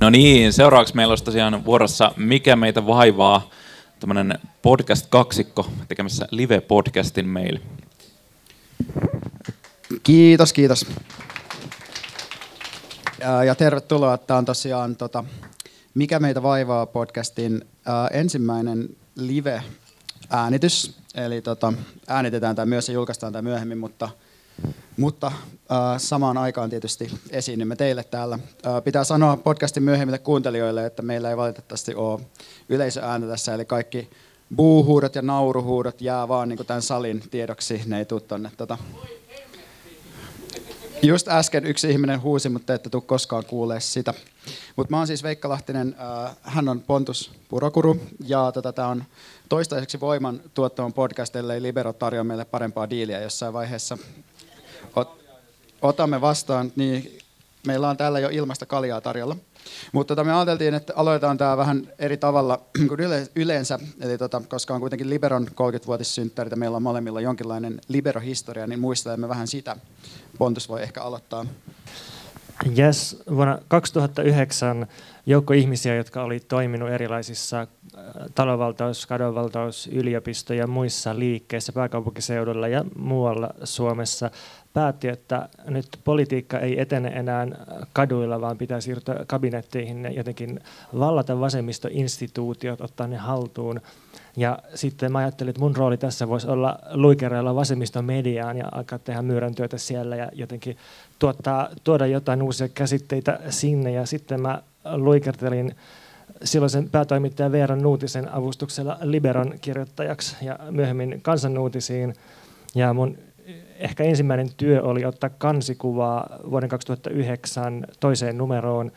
No niin, seuraavaksi meillä olisi tosiaan vuorossa Mikä meitä vaivaa, tämmöinen podcast-kaksikko tekemässä live-podcastin meille. Kiitos, kiitos. Ja, ja tervetuloa. Tämä on tosiaan tota, Mikä meitä vaivaa podcastin ää, ensimmäinen live-äänitys. Eli tota, äänitetään tämä myös ja julkaistaan tämä myöhemmin, mutta, mutta äh, samaan aikaan tietysti esiinnymme teille täällä. Äh, pitää sanoa podcastin myöhemmille kuuntelijoille, että meillä ei valitettavasti ole yleisöääntä tässä, eli kaikki buuhuudot ja nauruhuudot jää vaan niin tämän salin tiedoksi, ne ei tule tonne. Tota. Just äsken yksi ihminen huusi, mutta ette tule koskaan kuulee sitä. Mutta mä oon siis Veikka Lahtinen, äh, hän on Pontus Purokuru ja tota, tämä on toistaiseksi voiman tuottaman podcast, ellei Libero tarjoa meille parempaa diiliä jossain vaiheessa. Ot, otamme vastaan, niin meillä on täällä jo ilmasta kaljaa tarjolla. Mutta tota, me ajateltiin, että aloitetaan tämä vähän eri tavalla kuin yleensä, eli tota, koska on kuitenkin Liberon 30-vuotissynttärit ja meillä on molemmilla jonkinlainen Libero-historia, niin muistelemme vähän sitä. Pontus voi ehkä aloittaa. Yes, vuonna 2009 joukko ihmisiä, jotka oli toiminut erilaisissa äh, talonvaltaus, kadonvaltaus, yliopisto ja muissa liikkeissä pääkaupunkiseudulla ja muualla Suomessa, päätti, että nyt politiikka ei etene enää kaduilla, vaan pitää siirtyä kabinetteihin ja jotenkin vallata vasemmistoinstituutiot, ottaa ne haltuun. Ja sitten mä ajattelin, että mun rooli tässä voisi olla luikereilla vasemmiston mediaan ja alkaa tehdä myyrän työtä siellä ja jotenkin tuottaa, tuoda jotain uusia käsitteitä sinne. Ja sitten mä luikertelin silloisen päätoimittaja Veera Nuutisen avustuksella Liberon kirjoittajaksi ja myöhemmin kansanuutisiin. Ja mun ehkä ensimmäinen työ oli ottaa kansikuvaa vuoden 2009 toiseen numeroon.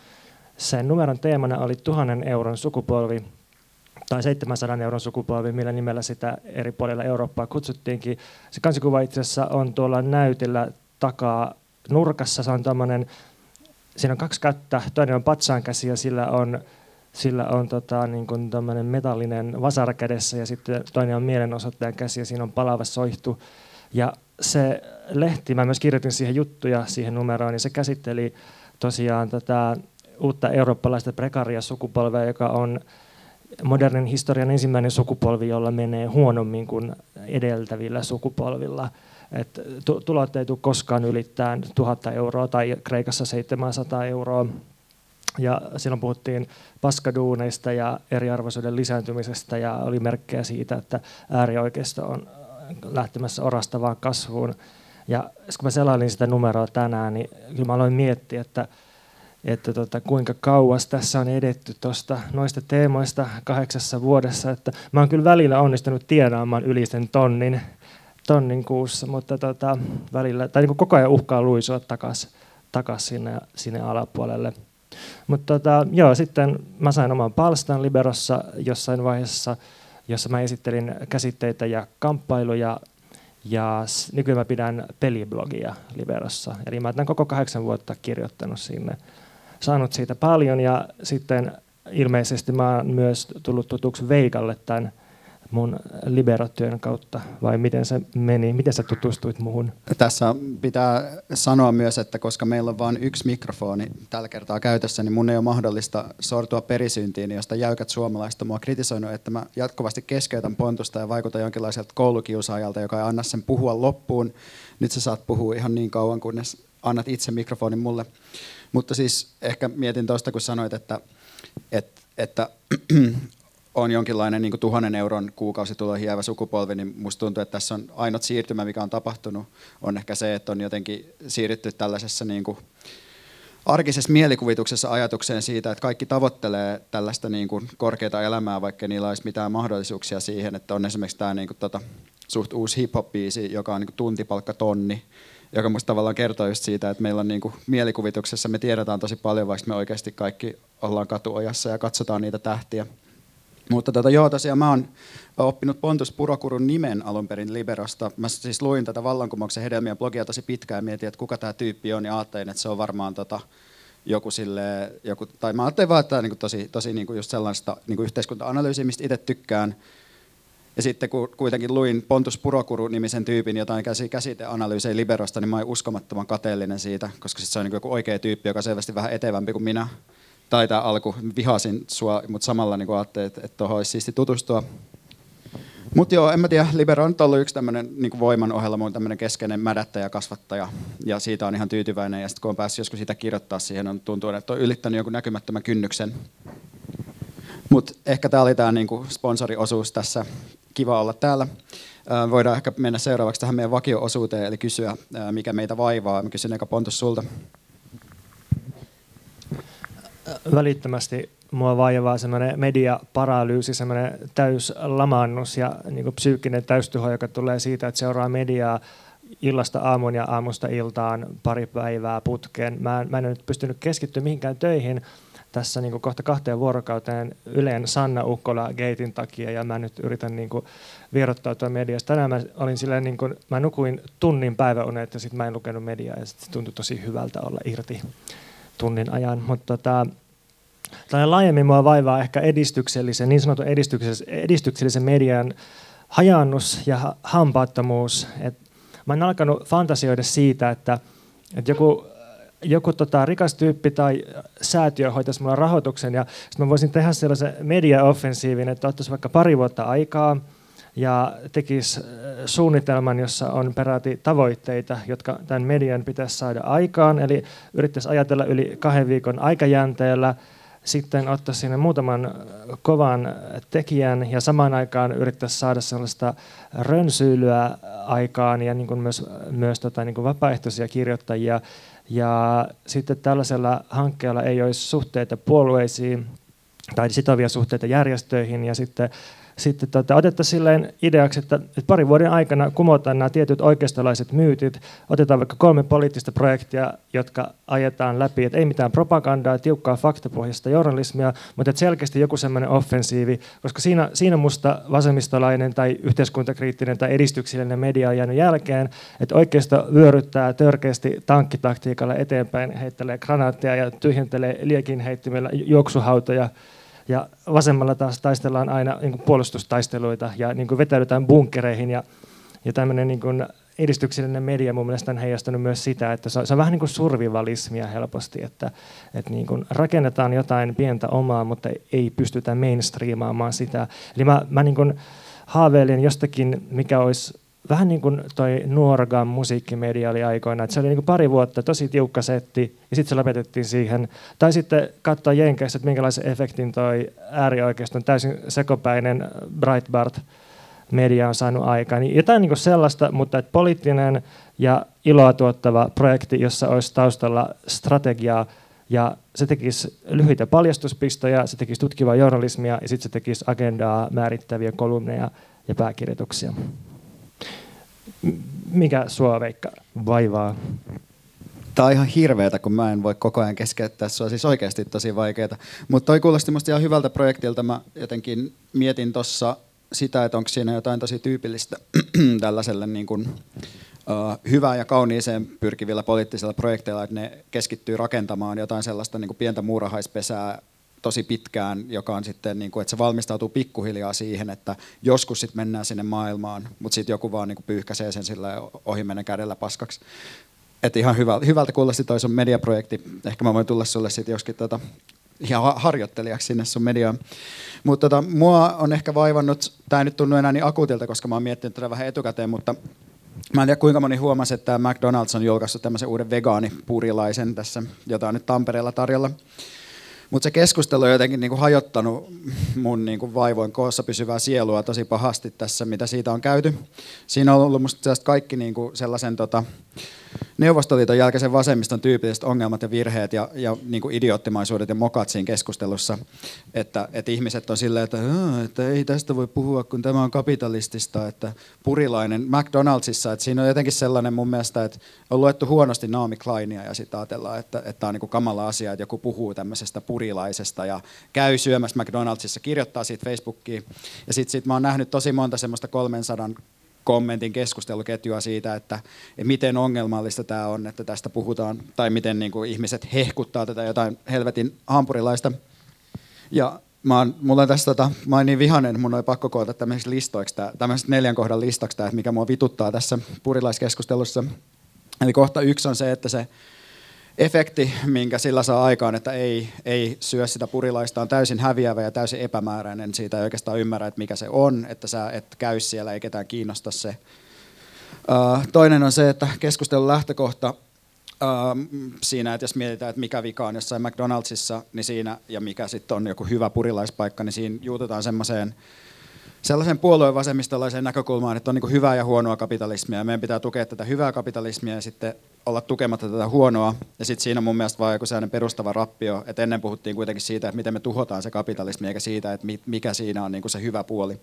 Sen numeron teemana oli tuhannen euron sukupolvi tai 700 euron sukupolvi, millä nimellä sitä eri puolilla Eurooppaa kutsuttiinkin. Se kansikuva itse asiassa on tuolla näytillä takaa nurkassa. Se on tämmöinen, siinä on kaksi kättä, toinen on patsaan käsi ja sillä on sillä on tota, niin kuin metallinen vasara kädessä ja sitten toinen on mielenosoittajan käsi ja siinä on palava soihtu. Ja se lehti, mä myös kirjoitin siihen juttuja siihen numeroon, niin se käsitteli tosiaan tätä uutta eurooppalaista prekaria sukupolvea, joka on modernin historian ensimmäinen sukupolvi, jolla menee huonommin kuin edeltävillä sukupolvilla. Et tulot ei tule koskaan ylittämään 1000 euroa tai Kreikassa 700 euroa. Ja silloin puhuttiin paskaduuneista ja eriarvoisuuden lisääntymisestä ja oli merkkejä siitä, että äärioikeisto on lähtemässä orastavaan kasvuun. Ja kun mä selailin sitä numeroa tänään, niin kyllä mä aloin miettiä, että, että tota, kuinka kauas tässä on edetty tosta, noista teemoista kahdeksassa vuodessa. Että mä oon kyllä välillä onnistunut tienaamaan yli sen tonnin, tonnin kuussa, mutta tota, välillä, tai niin koko ajan uhkaa luisua takaisin takas sinne, sinne alapuolelle. Mutta tota, joo, sitten mä sain oman palstan Liberossa jossain vaiheessa – jossa mä esittelin käsitteitä ja kamppailuja. Ja nykyään mä pidän peliblogia Liberossa. Eli mä olen koko kahdeksan vuotta kirjoittanut sinne. Saanut siitä paljon ja sitten ilmeisesti mä oon myös tullut tutuksi Veikalle tämän mun liberatyön kautta, vai miten se meni? Miten sä tutustuit muuhun? Tässä pitää sanoa myös, että koska meillä on vain yksi mikrofoni tällä kertaa käytössä, niin mun ei ole mahdollista sortua perisyntiin, josta jäykät suomalaiset on mua kritisoinut, että mä jatkuvasti keskeytän pontusta ja vaikutan jonkinlaiselta koulukiusaajalta, joka ei anna sen puhua loppuun. Nyt sä saat puhua ihan niin kauan, kunnes annat itse mikrofonin mulle. Mutta siis ehkä mietin tuosta, kun sanoit, että, että, että on jonkinlainen niin tuhannen euron kuukausitulo hiävä sukupolvi, niin musta tuntuu, että tässä on ainut siirtymä, mikä on tapahtunut, on ehkä se, että on jotenkin siirrytty tällaisessa niin kuin arkisessa mielikuvituksessa ajatukseen siitä, että kaikki tavoittelee tällaista niin kuin korkeata elämää, vaikka niillä olisi mitään mahdollisuuksia siihen, että on esimerkiksi tämä niin kuin tota, suht uusi hip-hop-biisi, joka on niin kuin tuntipalkka tonni, joka musta tavallaan kertoo just siitä, että meillä on niin kuin mielikuvituksessa, me tiedetään tosi paljon, vaikka me oikeasti kaikki ollaan katuojassa ja katsotaan niitä tähtiä Mutta tota, joo, tosiaan mä oon oppinut Pontus Purokurun nimen alun perin Liberosta. Mä siis luin tätä vallankumouksen hedelmien blogia tosi pitkään ja mietin, että kuka tämä tyyppi on ja ajattelin, että se on varmaan tota, joku sille, joku, tai mä ajattelin vaan, että tämä on niin tosi, tosi niin just sellaista niin yhteiskunta-analyysiä, mistä itse tykkään. Ja sitten kun kuitenkin luin Pontus Purokuru-nimisen tyypin jotain käsiteanalyysejä Liberosta, niin mä olin uskomattoman kateellinen siitä, koska se on niin joku oikea tyyppi, joka on selvästi vähän etevämpi kuin minä. Tai tämä alku, vihasin sua, mutta samalla niin ajattelin, että, tuohon olisi siisti tutustua. Mutta joo, en mä tiedä, Libero on ollut yksi tämmöinen niin voiman ohella mun tämmöinen keskeinen mädättäjä, kasvattaja, ja siitä on ihan tyytyväinen, ja sitten kun on päässyt joskus sitä kirjoittaa siihen, on tuntuu, että on ylittänyt jonkun näkymättömän kynnyksen. Mutta ehkä tämä oli tämä niinku sponsoriosuus tässä. Kiva olla täällä. Voidaan ehkä mennä seuraavaksi tähän meidän vakio-osuuteen, eli kysyä, mikä meitä vaivaa. Mä kysyn eka Pontus sulta. Välittömästi mua vaivaa semmoinen mediaparalyysi, semmoinen täyslamannus ja niin psyykkinen täystyho, joka tulee siitä, että seuraa mediaa illasta aamuun ja aamusta iltaan pari päivää putkeen. Mä, mä en nyt pystynyt keskittymään mihinkään töihin, tässä niin kuin kohta kahteen vuorokauteen Yleen Sanna Ukkola Gatein takia ja mä nyt yritän niin kuin vierottautua mediasta. Tänään mä, olin silleen, niin kuin, mä nukuin tunnin päiväunet ja sitten mä en lukenut mediaa ja sitten tuntui tosi hyvältä olla irti tunnin ajan. Mutta tota, laajemmin mua vaivaa ehkä edistyksellisen, niin sanotun edistyksellisen, edistyksellisen median hajannus ja hampaattomuus. Et mä oon alkanut fantasioida siitä, että, että joku joku tota, rikas tyyppi tai säätiö hoitaisi mulla rahoituksen ja sitten mä voisin tehdä sellaisen media-offensiivin, että ottaisi vaikka pari vuotta aikaa ja tekisi äh, suunnitelman, jossa on peräti tavoitteita, jotka tämän median pitäisi saada aikaan. Eli yrittäisi ajatella yli kahden viikon aikajänteellä, sitten ottaa sinne muutaman kovan tekijän ja samaan aikaan yrittäisi saada sellaista rönsyilyä aikaan ja niin kuin myös, myös tota, niin kuin vapaaehtoisia kirjoittajia, ja sitten tällaisella hankkeella ei olisi suhteita puolueisiin tai sitovia suhteita järjestöihin ja sitten sitten tota, otettaisiin silleen ideaksi, että, että parin vuoden aikana kumotaan nämä tietyt oikeistolaiset myytit, otetaan vaikka kolme poliittista projektia, jotka ajetaan läpi, että ei mitään propagandaa, tiukkaa faktapohjaista journalismia, mutta selkeästi joku semmoinen offensiivi, koska siinä, siinä musta vasemmistolainen tai yhteiskuntakriittinen tai edistyksellinen media on jäänyt jälkeen, että oikeisto vyöryttää törkeästi tankkitaktiikalla eteenpäin, heittelee granaatteja ja tyhjentelee liekin heittimellä juoksuhautoja, ja vasemmalla taas taistellaan aina niin kuin puolustustaisteluita ja niin kuin vetäydytään bunkkereihin. Ja, ja tämmöinen niin kuin edistyksellinen media mun mielestä on heijastanut myös sitä, että se on, se on vähän niin kuin survivalismia helposti, että, että niin kuin rakennetaan jotain pientä omaa, mutta ei pystytä mainstreamaamaan sitä. Eli mä, mä niin kuin haaveilin jostakin, mikä olisi vähän niin kuin toi Nuorgam musiikkimedia oli aikoina, että se oli niin kuin pari vuotta tosi tiukka setti ja sitten se lopetettiin siihen. Tai sitten katsoa Jenkeissä, että minkälaisen efektin toi äärioikeiston täysin sekopäinen Breitbart media on saanut aikaan. Niin jotain niin kuin sellaista, mutta että poliittinen ja iloa tuottava projekti, jossa olisi taustalla strategiaa ja se tekisi lyhyitä paljastuspistoja, se tekisi tutkivaa journalismia ja sitten se tekisi agendaa määrittäviä kolumneja ja pääkirjoituksia. Mikä sua Veikka vaivaa? Tämä on ihan hirveätä, kun mä en voi koko ajan keskeyttää sua. Siis oikeasti tosi vaikeaa. Mutta toi kuulosti musta ihan hyvältä projektilta. Mä jotenkin mietin tuossa sitä, että onko siinä jotain tosi tyypillistä tällaiselle niin kuin, uh, hyvää ja kauniiseen pyrkivillä poliittisilla projekteilla, että ne keskittyy rakentamaan jotain sellaista niin kuin pientä muurahaispesää tosi pitkään, joka on sitten, niin kuin, että se valmistautuu pikkuhiljaa siihen, että joskus sitten mennään sinne maailmaan, mutta sitten joku vaan niin kuin pyyhkäisee sen sillä ohi menen kädellä paskaksi. Että ihan hyvä, hyvältä kuulosti toi sun mediaprojekti. Ehkä mä voin tulla sulle sitten joskin tota, ihan harjoittelijaksi sinne sun mediaan. Mutta tota, mua on ehkä vaivannut, tämä ei nyt tunnu enää niin akuutilta, koska mä oon miettinyt tätä vähän etukäteen, mutta Mä en tiedä kuinka moni huomasi, että McDonald's on julkaissut tämmöisen uuden vegaanipurilaisen tässä, jota on nyt Tampereella tarjolla. Mutta se keskustelu on jotenkin niinku hajottanut mun niinku vaivoin koossa pysyvää sielua tosi pahasti tässä, mitä siitä on käyty. Siinä on ollut musta kaikki niinku sellaisen tota, Neuvostoliiton jälkeisen vasemmiston tyypilliset ongelmat ja virheet ja, ja niin kuin idioottimaisuudet ja mokat siinä keskustelussa, että, että ihmiset on silleen, että, että ei tästä voi puhua, kun tämä on kapitalistista, että purilainen McDonaldsissa, että siinä on jotenkin sellainen mun mielestä, että on luettu huonosti Naomi Kleinia ja sitten ajatellaan, että, että tämä on niin kuin kamala asia, että joku puhuu tämmöisestä purilaisesta ja käy syömässä McDonaldsissa, kirjoittaa siitä Facebookiin. Ja sitten sit mä oon nähnyt tosi monta semmoista 300 kommentin keskusteluketjua siitä, että, että miten ongelmallista tämä on, että tästä puhutaan, tai miten niin kuin ihmiset hehkuttaa tätä jotain helvetin hampurilaista. Ja mä oon, mulla on tässä, tota, mä oon niin vihainen, mun on pakko koota tämmöisiksi listoiksi, tämmöiseksi neljän kohdan listaksi tämä, että mikä mua vituttaa tässä purilaiskeskustelussa. Eli kohta yksi on se, että se efekti, minkä sillä saa aikaan, että ei, ei syö sitä purilaista, on täysin häviävä ja täysin epämääräinen. Siitä ei oikeastaan ymmärrä, että mikä se on, että sä et käy siellä, ei ketään kiinnosta se. toinen on se, että keskustelun lähtökohta siinä, että jos mietitään, että mikä vika on jossain McDonaldsissa, niin siinä, ja mikä sitten on joku hyvä purilaispaikka, niin siinä juututaan semmoiseen sellaisen puolueen vasemmistolaiseen näkökulmaan, että on niin hyvää ja huonoa kapitalismia. Meidän pitää tukea tätä hyvää kapitalismia ja sitten olla tukematta tätä huonoa. Ja sitten siinä on mun mielestä vaan joku sellainen perustava rappio, että ennen puhuttiin kuitenkin siitä, että miten me tuhotaan se kapitalismi, eikä siitä, että mikä siinä on niin se hyvä puoli.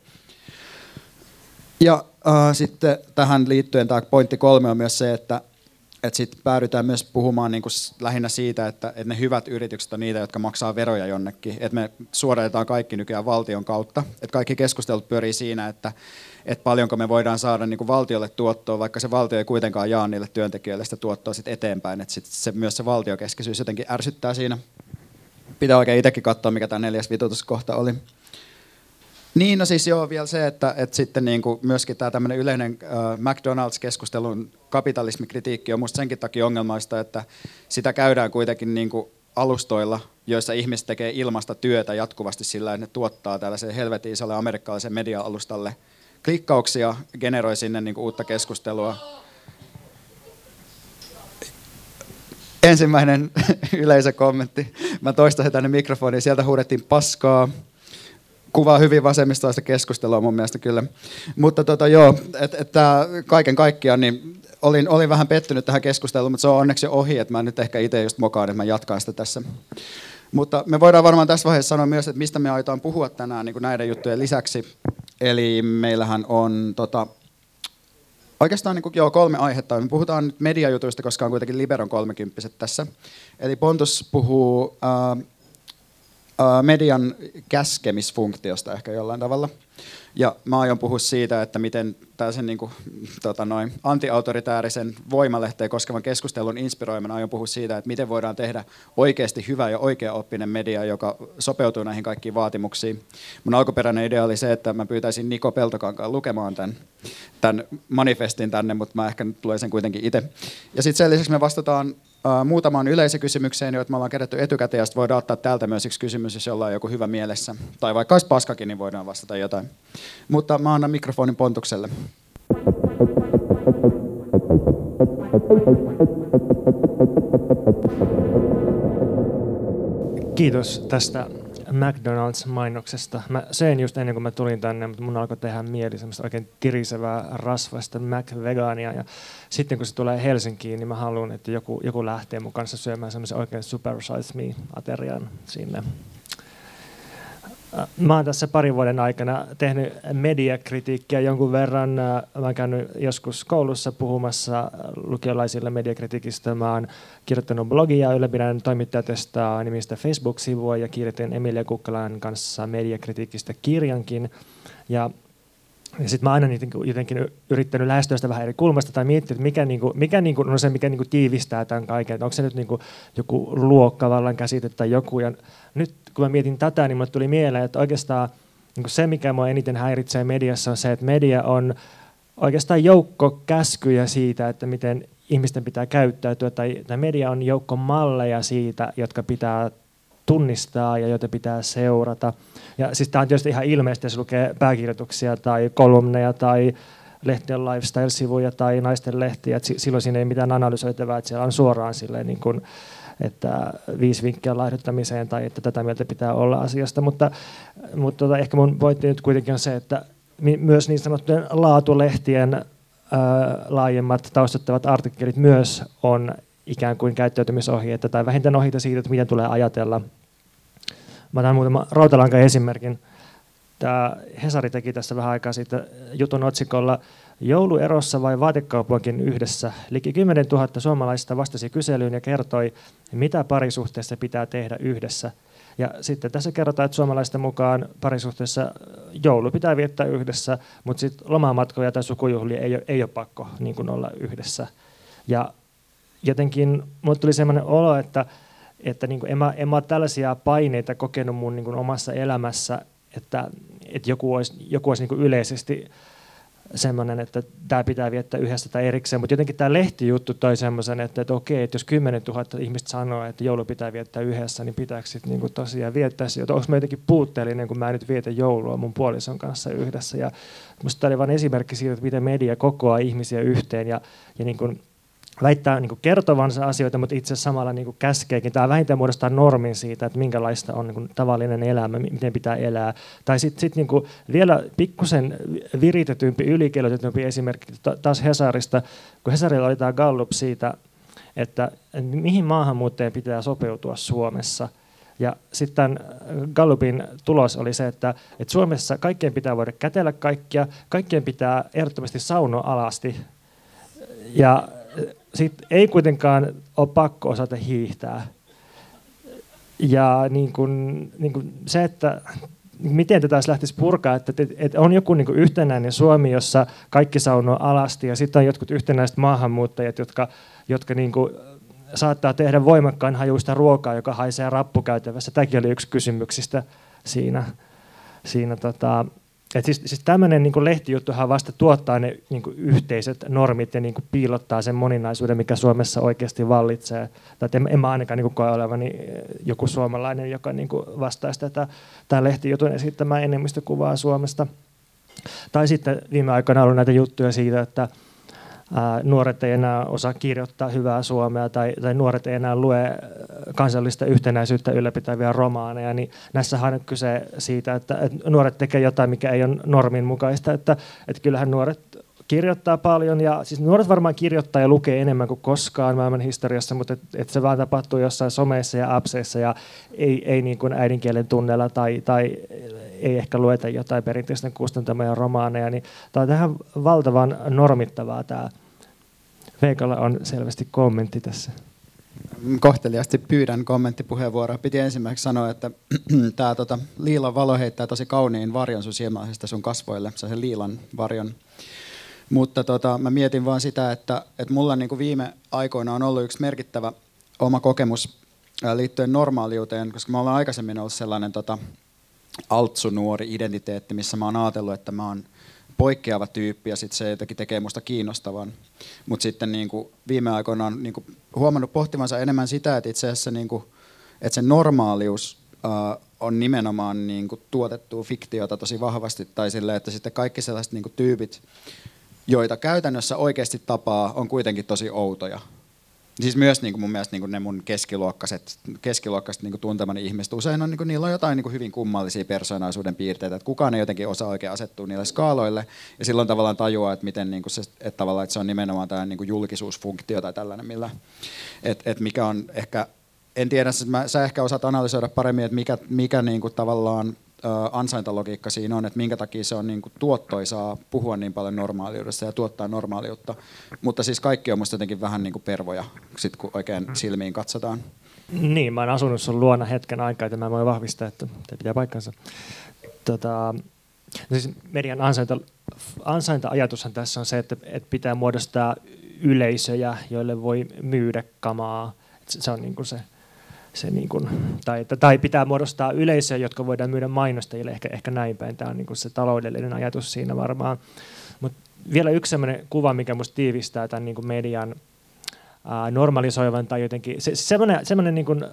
Ja äh, sitten tähän liittyen tämä pointti kolme on myös se, että että sitten päädytään myös puhumaan niin kuin lähinnä siitä, että, että ne hyvät yritykset on niitä, jotka maksaa veroja jonnekin. Että me suodatetaan kaikki nykyään valtion kautta. Että kaikki keskustelut pyörii siinä, että, että paljonko me voidaan saada niin kuin valtiolle tuottoa, vaikka se valtio ei kuitenkaan jaa niille työntekijöille sitä tuottoa sit eteenpäin. Että sit se, myös se valtiokeskisyys jotenkin ärsyttää siinä. Pitää oikein itsekin katsoa, mikä tämä neljäs vitutuskohta oli. Niin, no siis joo, vielä se, että, että sitten niin kuin myöskin tämä tämmöinen yleinen äh, McDonald's-keskustelun kapitalismikritiikki on musta senkin takia ongelmaista, että sitä käydään kuitenkin niin kuin alustoilla, joissa ihmiset tekee ilmasta työtä jatkuvasti sillä, että ne tuottaa tällaisen helvetin isolle amerikkalaisen media-alustalle klikkauksia, generoi sinne niin kuin uutta keskustelua. Ensimmäinen yleisökommentti. Mä toistan tänne mikrofoniin. Sieltä huudettiin paskaa kuvaa hyvin vasemmistoista keskustelua mun mielestä kyllä. Mutta tota, joo, että et, kaiken kaikkiaan niin olin, olin vähän pettynyt tähän keskusteluun, mutta se on onneksi ohi, että mä nyt ehkä itse just mokaan, että mä jatkan sitä tässä. Mutta me voidaan varmaan tässä vaiheessa sanoa myös, että mistä me aiotaan puhua tänään niin kuin näiden juttujen lisäksi. Eli meillähän on tota, oikeastaan niin kuin, joo, kolme aihetta. Me puhutaan nyt mediajutuista, koska on kuitenkin Liberon kolmekymppiset tässä. Eli Pontus puhuu äh, median käskemisfunktiosta ehkä jollain tavalla. Ja mä aion puhua siitä, että miten tällaisen niin kuin, tota noin, antiautoritäärisen voimalehteen koskevan keskustelun inspiroimana aion puhua siitä, että miten voidaan tehdä oikeasti hyvä ja oikea-oppinen media, joka sopeutuu näihin kaikkiin vaatimuksiin. Mun alkuperäinen idea oli se, että mä pyytäisin Niko Peltokankaan lukemaan tämän, tämän manifestin tänne, mutta mä ehkä nyt luen sen kuitenkin itse. Ja sitten sen lisäksi me vastataan Uh, muutamaan yleisökysymykseen, joita me ollaan kerätty etukäteen, ja sitten voidaan ottaa täältä myös yksi kysymys, jos jollain on joku hyvä mielessä. Tai vaikka olisi paskakin, niin voidaan vastata jotain. Mutta mä annan mikrofonin Pontukselle. Kiitos tästä McDonald's-mainoksesta. Mä söin just ennen kuin mä tulin tänne, mutta mun alkoi tehdä mieli semmoista oikein tirisevää rasvasta McVegania. Ja sitten kun se tulee Helsinkiin, niin mä haluan, että joku, joku lähtee mun kanssa syömään semmoisen oikein super size me-aterian sinne. Mä oon tässä parin vuoden aikana tehnyt mediakritiikkiä jonkun verran. Mä oon käynyt joskus koulussa puhumassa lukiolaisille mediakritiikistä. Mä oon kirjoittanut blogia, ylläpidän toimittajatestaa nimistä Facebook-sivua ja kirjoitin Emilia Kukkalan kanssa mediakritiikistä kirjankin. Ja ja sitten mä aina niitä jotenkin yrittänyt lähestyä sitä vähän eri kulmasta tai miettiä, että mikä, niinku, mikä niinku, no se, mikä niinku tiivistää tämän kaiken. Että onko se nyt niinku joku luokkavallan käsite tai joku. Ja nyt kun mä mietin tätä, niin mulle tuli mieleen, että oikeastaan niinku se, mikä mua eniten häiritsee mediassa, on se, että media on oikeastaan joukko käskyjä siitä, että miten ihmisten pitää käyttäytyä, tai, tai media on joukko malleja siitä, jotka pitää tunnistaa ja joita pitää seurata. Ja siis tämä on tietysti ihan ilmeistä, jos lukee pääkirjoituksia tai kolumneja tai lehtien lifestyle-sivuja tai naisten lehtiä, että silloin siinä ei mitään analysoitavaa, että siellä on suoraan silleen niin kuin, että viisi vinkkiä laihduttamiseen tai että tätä mieltä pitää olla asiasta, mutta, mutta tota, ehkä mun pointti nyt kuitenkin on se, että myös niin sanottujen laatulehtien laajemmat taustattavat artikkelit myös on ikään kuin käyttäytymisohjeita tai vähintään ohjeita siitä, että miten tulee ajatella. Mä otan muutama rautalanka esimerkin. Tämä Hesari teki tässä vähän aikaa sitten jutun otsikolla Jouluerossa vai vaatekaupunkin yhdessä? Liki 10 000 suomalaista vastasi kyselyyn ja kertoi, mitä parisuhteessa pitää tehdä yhdessä. Ja sitten tässä kerrotaan, että suomalaisten mukaan parisuhteessa joulu pitää viettää yhdessä, mutta sitten lomamatkoja tai sukujuhlia ei ole, ei ole pakko niin olla yhdessä. Ja jotenkin mulle tuli sellainen olo, että, että niin kuin en, mä, en mä ole tällaisia paineita kokenut mun niin kuin omassa elämässä, että, että joku olisi, joku olisi niin kuin yleisesti semmoinen, että tämä pitää viettää yhdessä tai erikseen, mutta jotenkin tämä lehtijuttu toi semmoisen, että, että okei, että jos 10 000 ihmistä sanoo, että joulu pitää viettää yhdessä, niin pitääkö sitten niin tosiaan viettää se, onko mä jotenkin puutteellinen, kun mä nyt vietän joulua mun puolison kanssa yhdessä. Ja musta tämä oli vain esimerkki siitä, että miten media kokoaa ihmisiä yhteen ja, ja niin kuin väittää niin kuin kertovansa asioita, mutta itse samalla niin kuin käskeekin. Tämä vähintään muodostaa normin siitä, että minkälaista on niin kuin tavallinen elämä, miten pitää elää. Tai sitten sit niin vielä pikkusen viritetympi, ylikeljotetympi esimerkki taas Hesarista, kun Hesarilla oli tämä Gallup siitä, että mihin maahanmuuttajien pitää sopeutua Suomessa. Ja sitten Gallupin tulos oli se, että, että Suomessa kaikkien pitää voida kätellä kaikkia, kaikkien pitää ehdottomasti saunoa alasti. Ja sit ei kuitenkaan ole pakko osata hiihtää. Ja niin kun, niin kun se, että miten tätä lähtisi purkaa, että, että on joku niin yhtenäinen Suomi, jossa kaikki saunoo alasti ja sitten on jotkut yhtenäiset maahanmuuttajat, jotka, jotka niin kuin saattaa tehdä voimakkaan hajuista ruokaa, joka haisee rappukäytävässä. Tämäkin oli yksi kysymyksistä siinä, siinä tota, et siis, siis tämmöinen niin lehtijuttuhan vasta tuottaa ne niin yhteiset normit ja niin piilottaa sen moninaisuuden, mikä Suomessa oikeasti vallitsee. Tai en, en mä ainakaan niin koe olevani eh, joku suomalainen, joka niin vastaisi tätä tämä lehtijutun esittämää enemmistökuvaa Suomesta. Tai sitten viime aikoina on ollut näitä juttuja siitä, että nuoret ei enää osaa kirjoittaa hyvää suomea tai, tai nuoret ei enää lue kansallista yhtenäisyyttä ylläpitäviä romaaneja, niin näissä on kyse siitä, että, että nuoret tekevät jotain, mikä ei ole normin mukaista, että, että kyllähän nuoret kirjoittaa paljon ja siis nuoret varmaan kirjoittaa ja lukee enemmän kuin koskaan maailman historiassa, mutta et, et se vaan tapahtuu jossain someissa ja appseissa ja ei, ei niin kuin äidinkielen tunnella tai, tai ei ehkä lueta jotain perinteisten kustantamia romaaneja, niin tämä on tähän valtavan normittavaa tämä. Veikalla on selvästi kommentti tässä. Kohteliasti pyydän kommenttipuheenvuoroa. Piti ensimmäiseksi sanoa, että tämä tota, liilan valo heittää tosi kauniin varjon sun sun kasvoille, se sen liilan varjon. Mutta tota, mä mietin vaan sitä, että, että mulla niin kuin viime aikoina on ollut yksi merkittävä oma kokemus liittyen normaaliuteen, koska mä olen aikaisemmin ollut sellainen tota, altsunuori identiteetti, missä mä oon ajatellut, että mä oon poikkeava tyyppi ja sit se jotenkin tekee musta kiinnostavan. Mutta sitten niin kuin viime aikoina on niin kuin huomannut pohtivansa enemmän sitä, että itse asiassa niin kuin, että se normaalius uh, on nimenomaan niin kuin tuotettu fiktiota tosi vahvasti tai sille, että sitten kaikki sellaiset niin kuin tyypit, joita käytännössä oikeasti tapaa, on kuitenkin tosi outoja. Siis myös niin kuin mun mielestä niin kuin ne mun keskiluokkaiset, keskiluokkaiset niin kuin tuntemani ihmiset, usein on, niin kuin, niillä on jotain niin kuin hyvin kummallisia persoonallisuuden piirteitä, että kukaan ei jotenkin osaa oikein asettua niille skaaloille, ja silloin tavallaan tajuaa, että, miten, niin kuin se, että, tavallaan, että se on nimenomaan tämä niin kuin julkisuusfunktio tai tällainen, millä, että, että mikä on ehkä, en tiedä, mä, sä ehkä osaat analysoida paremmin, että mikä, mikä niin kuin tavallaan ansaintalogiikka siinä on, että minkä takia se on niin kuin tuottoisaa puhua niin paljon normaaliudesta ja tuottaa normaaliutta. Mutta siis kaikki on musta jotenkin vähän niin kuin pervoja, sit kun oikein mm. silmiin katsotaan. Niin, mä oon asunut sun luona hetken aikaa, että mä voin vahvistaa, että te pitää paikkansa. Tota, no siis median ansainta, ansainta-ajatushan tässä on se, että, että pitää muodostaa yleisöjä, joille voi myydä kamaa. Se on niin kuin se se niin kuin, tai, tai pitää muodostaa yleisöä, jotka voidaan myydä mainostajille, ehkä, ehkä näin päin. Tämä on niin kuin se taloudellinen ajatus siinä varmaan. Mutta vielä yksi sellainen kuva, mikä minusta tiivistää tämän niin kuin median ää, normalisoivan tai jotenkin, se, semmoinen, semmoinen niin kuin,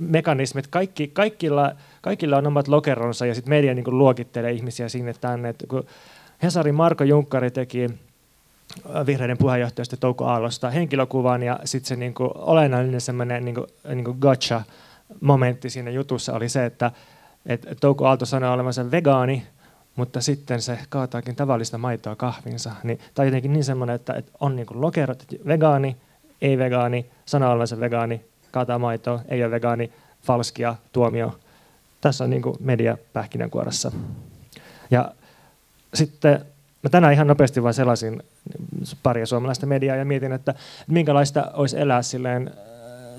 mekanismi, että kaikki, kaikilla, kaikilla on omat lokeronsa ja sitten media niin kuin luokittelee ihmisiä sinne tänne. Että kun Hesarin Marko Junkkari teki vihreiden puheenjohtajasta Touko Aallosta henkilökuvan ja sitten se niinku olennainen semmoinen niinku, niinku gotcha momentti siinä jutussa oli se, että et Touko Aalto sanoi olevansa vegaani, mutta sitten se kaataakin tavallista maitoa kahvinsa. Niin, tai jotenkin niin semmoinen, että, että on niin lokerot, että vegaani, ei vegaani, sanoo olevansa vegaani, kaataa maitoa, ei ole vegaani, falskia, tuomio. Tässä on niin media pähkinänkuoressa. Ja sitten mä tänään ihan nopeasti vain sellaisin paria suomalaista mediaa ja mietin, että minkälaista olisi elää silleen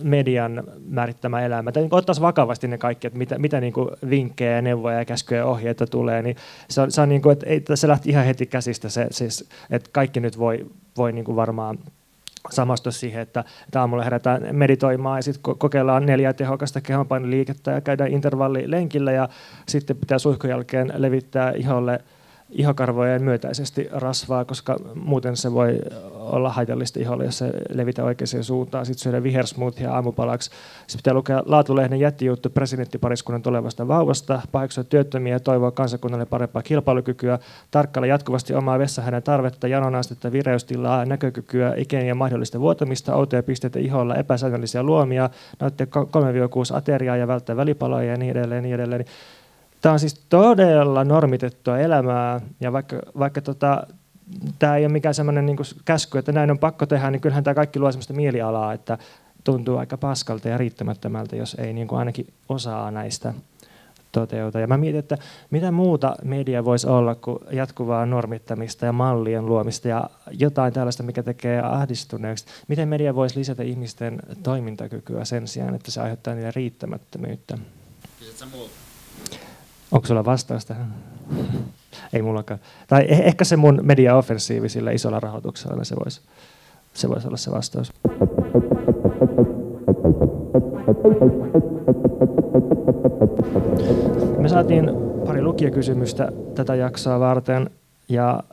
median määrittämä elämä. Tai niin vakavasti ne kaikki, että mitä, mitä niin vinkkejä, neuvoja ja käskyjä ja ohjeita tulee, niin se on, se on niin kuin, että ei, se lähti ihan heti käsistä se, siis, että kaikki nyt voi, voi niin kuin varmaan samastua siihen, että, että aamulla herätään meditoimaan ja sitten kokeillaan neljä tehokasta kehonpainoliikettä ja käydään intervallilenkillä ja sitten pitää suihkun jälkeen levittää iholle – ihokarvojen myötäisesti rasvaa, koska muuten se voi olla haitallista iholle, jos se levitä oikeaan suuntaan. Sitten syödä vihersmoothia aamupalaksi. Sitten pitää lukea laatulehden jättijuttu presidenttipariskunnan tulevasta vauvasta, paheksua työttömiä ja toivoa kansakunnalle parempaa kilpailukykyä, tarkkailla jatkuvasti omaa vessahänen tarvetta, janonastetta, vireystilaa, näkökykyä, ikeen ja mahdollista vuotamista, outoja pisteitä iholla, epäsäännöllisiä luomia, nauttia 3-6 ateriaa ja välttää välipaloja ja niin edelleen. Niin edelleen. Tämä on siis todella normitettua elämää ja vaikka, vaikka tota, tämä ei ole mikään sellainen niin käsky, että näin on pakko tehdä, niin kyllähän tämä kaikki luo sellaista mielialaa, että tuntuu aika paskalta ja riittämättömältä, jos ei niin kuin ainakin osaa näistä toteuta. Ja mä mietin, että mitä muuta media voisi olla kuin jatkuvaa normittamista ja mallien luomista ja jotain tällaista, mikä tekee ahdistuneeksi. Miten media voisi lisätä ihmisten toimintakykyä sen sijaan, että se aiheuttaa niille riittämättömyyttä? Kysytkö Onko sulla vastaus tähän? Ei mullakaan. Tai eh- ehkä se mun media-offensiivi sillä isolla rahoituksella, se voisi se vois olla se vastaus. Me saatiin pari lukijakysymystä tätä jaksoa varten ja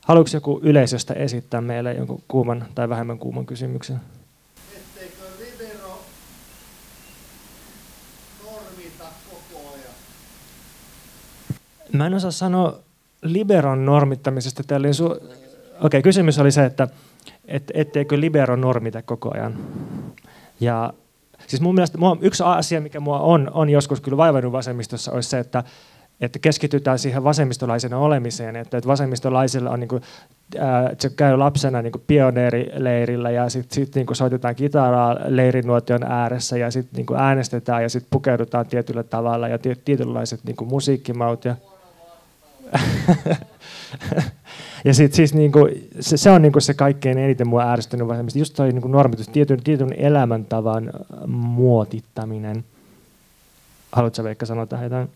haluatko joku yleisöstä esittää meille jonkun kuuman tai vähemmän kuuman kysymyksen? Mä en osaa sanoa liberon normittamisesta. Okei, okay, kysymys oli se, että et, etteikö libero normita koko ajan. Ja siis mun mielestä mua, yksi asia, mikä mua on, on joskus kyllä vaivannut vasemmistossa, olisi se, että, että keskitytään siihen vasemmistolaisena olemiseen, että, vasemmistolaisilla on niin kuin, ää, se käy lapsena niin pioneerileirillä ja sitten sit, niin soitetaan kitaraa leirinuotion ääressä ja sitten niin äänestetään ja sitten pukeudutaan tietyllä tavalla ja tietynlaiset niin musiikkimaut ja ja sit, siis niinku, se, se, on niinku se kaikkein eniten mua ärsyttänyt vasemmista, just toi niinku normitus, tietyn, tietyn elämäntavan muotittaminen. Haluatko Veikka sanoa tähän jotain?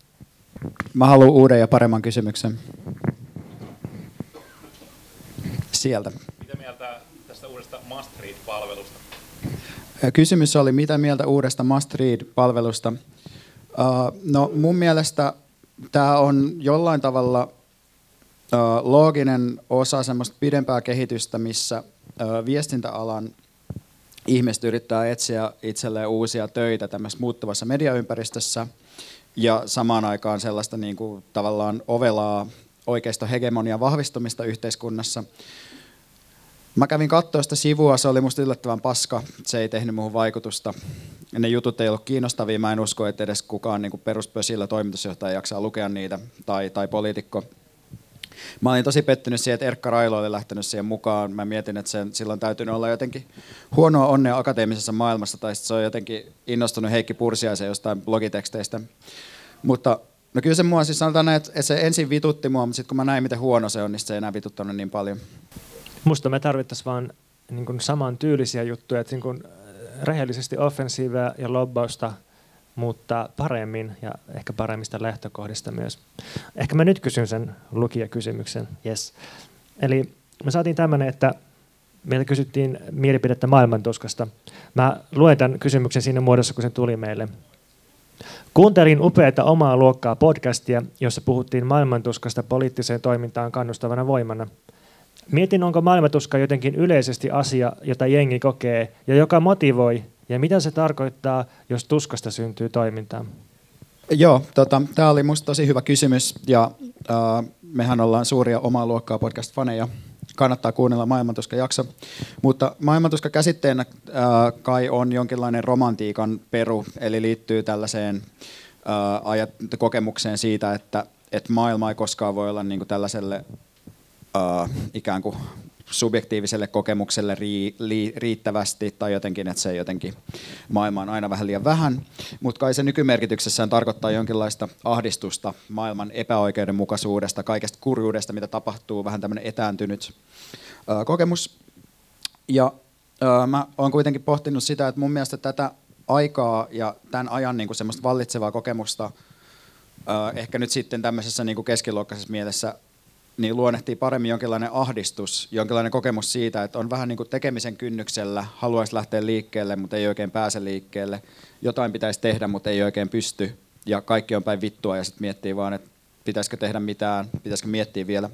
Mä haluan uuden ja paremman kysymyksen. Sieltä. Mitä mieltä tästä uudesta Must Read-palvelusta? Kysymys oli, mitä mieltä uudesta Must Read-palvelusta? Uh, no mun mielestä tämä on jollain tavalla uh, looginen osa semmoista pidempää kehitystä, missä uh, viestintäalan ihmiset yrittää etsiä itselleen uusia töitä tämmöisessä muuttuvassa mediaympäristössä ja samaan aikaan sellaista niin kuin, tavallaan ovelaa hegemonian vahvistumista yhteiskunnassa. Mä kävin katsoa sitä sivua, se oli musta yllättävän paska, se ei tehnyt muuhun vaikutusta. Ne jutut ei ollut kiinnostavia, mä en usko, että edes kukaan niin peruspösillä toimitusjohtaja jaksaa lukea niitä, tai, tai poliitikko. Mä olin tosi pettynyt siihen, että Erkka Railo oli lähtenyt siihen mukaan. Mä mietin, että sen, silloin täytynyt olla jotenkin huonoa onnea akateemisessa maailmassa, tai se on jotenkin innostunut Heikki Pursiaisen jostain blogiteksteistä. Mutta no kyllä se mua, siis sanotaan näin, että se ensin vitutti mua, mutta sitten kun mä näin, miten huono se on, niin se ei enää vituttanut niin paljon. Musta me tarvittaisiin vaan niin kuin saman tyylisiä juttuja, että niin kuin äh, rehellisesti offensiivia ja lobbausta, mutta paremmin ja ehkä paremmista lähtökohdista myös. Ehkä mä nyt kysyn sen lukijakysymyksen, yes. Eli me saatiin tämmöinen, että meiltä kysyttiin mielipidettä maailmantuskasta. Mä luen tämän kysymyksen siinä muodossa, kun se tuli meille. Kuuntelin upeata omaa luokkaa podcastia, jossa puhuttiin maailmantuskasta poliittiseen toimintaan kannustavana voimana – Mietin, onko maailmatuska jotenkin yleisesti asia, jota jengi kokee ja joka motivoi, ja mitä se tarkoittaa, jos tuskasta syntyy toimintaa? Joo, tota, tämä oli minusta tosi hyvä kysymys, ja äh, mehän ollaan suuria omaa luokkaa podcast-faneja. Kannattaa kuunnella Maailmantuska-jakso. Mutta Maailmantuska käsitteenä äh, kai on jonkinlainen romantiikan peru, eli liittyy tällaiseen äh, ajat, kokemukseen siitä, että että maailma ei koskaan voi olla niin kuin tällaiselle ikään kuin subjektiiviselle kokemukselle riittävästi tai jotenkin, että se jotenkin maailma on aina vähän liian vähän. Mutta kai se nykymerkityksessään tarkoittaa jonkinlaista ahdistusta maailman epäoikeudenmukaisuudesta, kaikesta kurjuudesta, mitä tapahtuu, vähän tämmöinen etääntynyt kokemus. Ja mä oon kuitenkin pohtinut sitä, että mun mielestä tätä aikaa ja tämän ajan niin kuin semmoista vallitsevaa kokemusta ehkä nyt sitten tämmöisessä niin kuin keskiluokkaisessa mielessä niin luonnehtii paremmin jonkinlainen ahdistus, jonkinlainen kokemus siitä, että on vähän niin kuin tekemisen kynnyksellä, haluaisi lähteä liikkeelle, mutta ei oikein pääse liikkeelle. Jotain pitäisi tehdä, mutta ei oikein pysty. Ja kaikki on päin vittua ja sitten miettii vaan, että pitäisikö tehdä mitään, pitäisikö miettiä vielä.